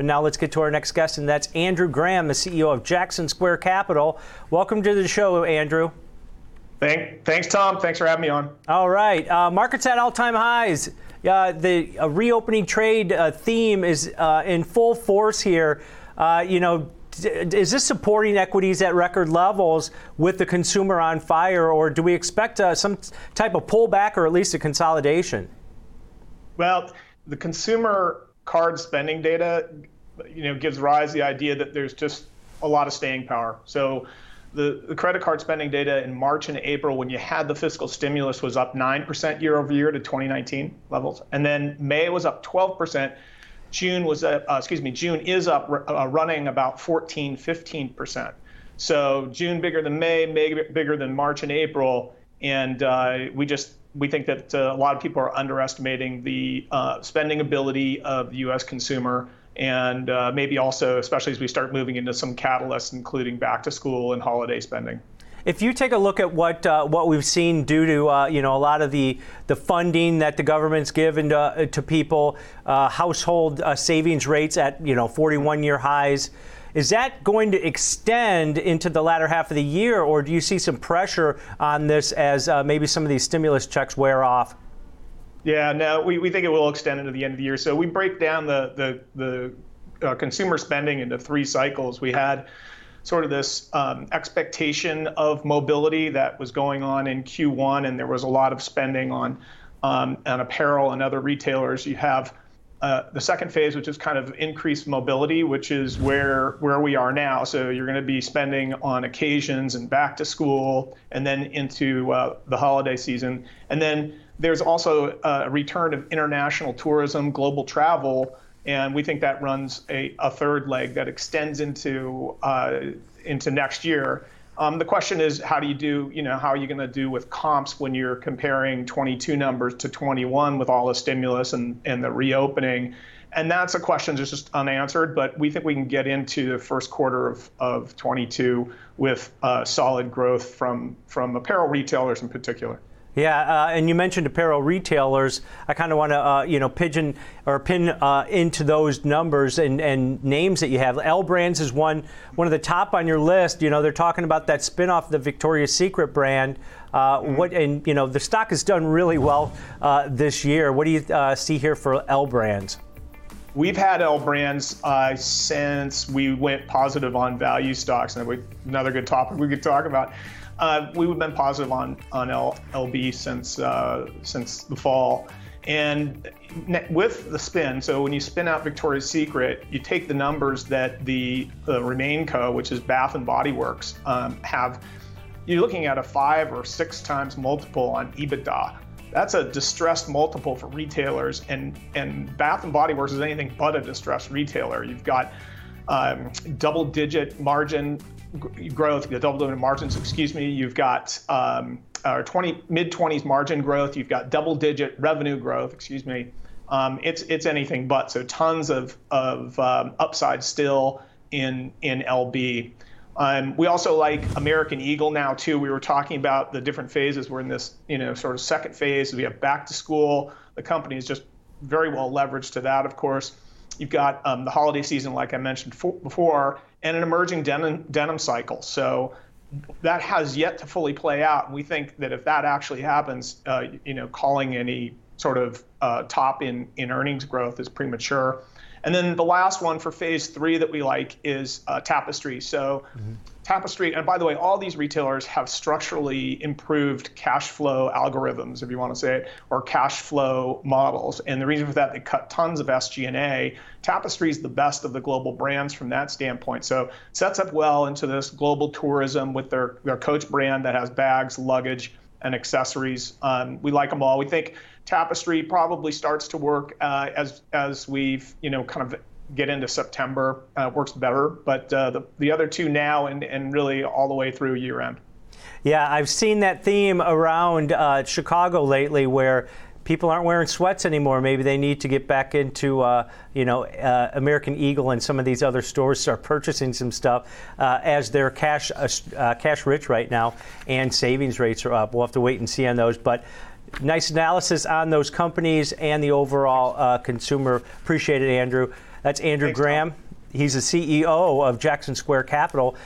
But now let's get to our next guest, and that's Andrew Graham, the CEO of Jackson Square Capital. Welcome to the show, Andrew. Thank, thanks, Tom. Thanks for having me on. All right. Uh, markets at all time highs. Uh, the uh, reopening trade uh, theme is uh, in full force here. Uh, you know, is this supporting equities at record levels with the consumer on fire, or do we expect uh, some type of pullback or at least a consolidation? Well, the consumer card spending data, you know, gives rise to the idea that there's just a lot of staying power. So the, the, credit card spending data in March and April, when you had the fiscal stimulus, was up 9% year over year to 2019 levels. And then May was up 12%. June was uh, excuse me, June is up uh, running about 14, 15 percent. So June bigger than May, May bigger than March and April, and uh, we just we think that uh, a lot of people are underestimating the uh, spending ability of the U.S. consumer, and uh, maybe also, especially as we start moving into some catalysts, including back to school and holiday spending. If you take a look at what uh, what we've seen due to uh, you know a lot of the the funding that the government's given to, uh, to people, uh, household uh, savings rates at you know 41 year highs, is that going to extend into the latter half of the year, or do you see some pressure on this as maybe some of these stimulus checks wear off? Yeah, no, we, we think it will extend into the end of the year. So we break down the the the consumer spending into three cycles. We had sort of this um, expectation of mobility that was going on in Q1, and there was a lot of spending on um, on apparel and other retailers. You have uh, the second phase, which is kind of increased mobility, which is where where we are now. So you're going to be spending on occasions and back to school, and then into uh, the holiday season, and then there's also a return of international tourism, global travel, and we think that runs a, a third leg that extends into uh, into next year. Um, the question is, how do you do? You know, how are you going to do with comps when you're comparing 22 numbers to 21 with all the stimulus and, and the reopening? And that's a question that's just unanswered. But we think we can get into the first quarter of, of 22 with uh, solid growth from from apparel retailers in particular. Yeah, uh, and you mentioned apparel retailers. I kind of want to, uh, you know, pigeon or pin uh, into those numbers and, and names that you have. L Brands is one one of the top on your list. You know, they're talking about that spinoff of the Victoria's Secret brand. Uh, mm-hmm. What and you know, the stock has done really well uh, this year. What do you uh, see here for L Brands? We've had L Brands since we went positive on value stocks, and another good topic we could talk about. Uh, we've been positive on on L, LB since uh, since the fall, and with the spin. So when you spin out Victoria's Secret, you take the numbers that the, the RemainCo, which is Bath and Body Works, um, have. You're looking at a five or six times multiple on EBITDA. That's a distressed multiple for retailers, and and Bath and Body Works is anything but a distressed retailer. You've got um, double-digit margin growth, the double-digit margins, excuse me. You've got um, 20 mid-20s margin growth. You've got double-digit revenue growth, excuse me. Um, it's it's anything but. So tons of of um, upside still in in LB. Um, we also like American Eagle now too. We were talking about the different phases. We're in this you know sort of second phase. We have back to school. The company is just very well leveraged to that, of course. You've got um, the holiday season, like I mentioned for, before, and an emerging denim, denim cycle. So that has yet to fully play out. And we think that if that actually happens, uh, you know, calling any sort of uh, top in, in earnings growth is premature. And then the last one for phase three that we like is uh, Tapestry. So mm-hmm. Tapestry, and by the way, all these retailers have structurally improved cash flow algorithms, if you want to say it, or cash flow models. And the reason for that, they cut tons of SG&A. Tapestry is the best of the global brands from that standpoint. So sets up well into this global tourism with their, their Coach brand that has bags, luggage, and accessories. Um, we like them all. We think Tapestry probably starts to work uh, as as we've you know kind of get into September uh, works better. But uh, the, the other two now and, and really all the way through year end. Yeah, I've seen that theme around uh, Chicago lately where people aren't wearing sweats anymore. Maybe they need to get back into, uh, you know, uh, American Eagle and some of these other stores start purchasing some stuff uh, as they're cash uh, uh, cash rich right now and savings rates are up. We'll have to wait and see on those, but. Nice analysis on those companies and the overall uh, consumer. Appreciate it, Andrew. That's Andrew Thanks, Tom. Graham. He's the CEO of Jackson Square Capital.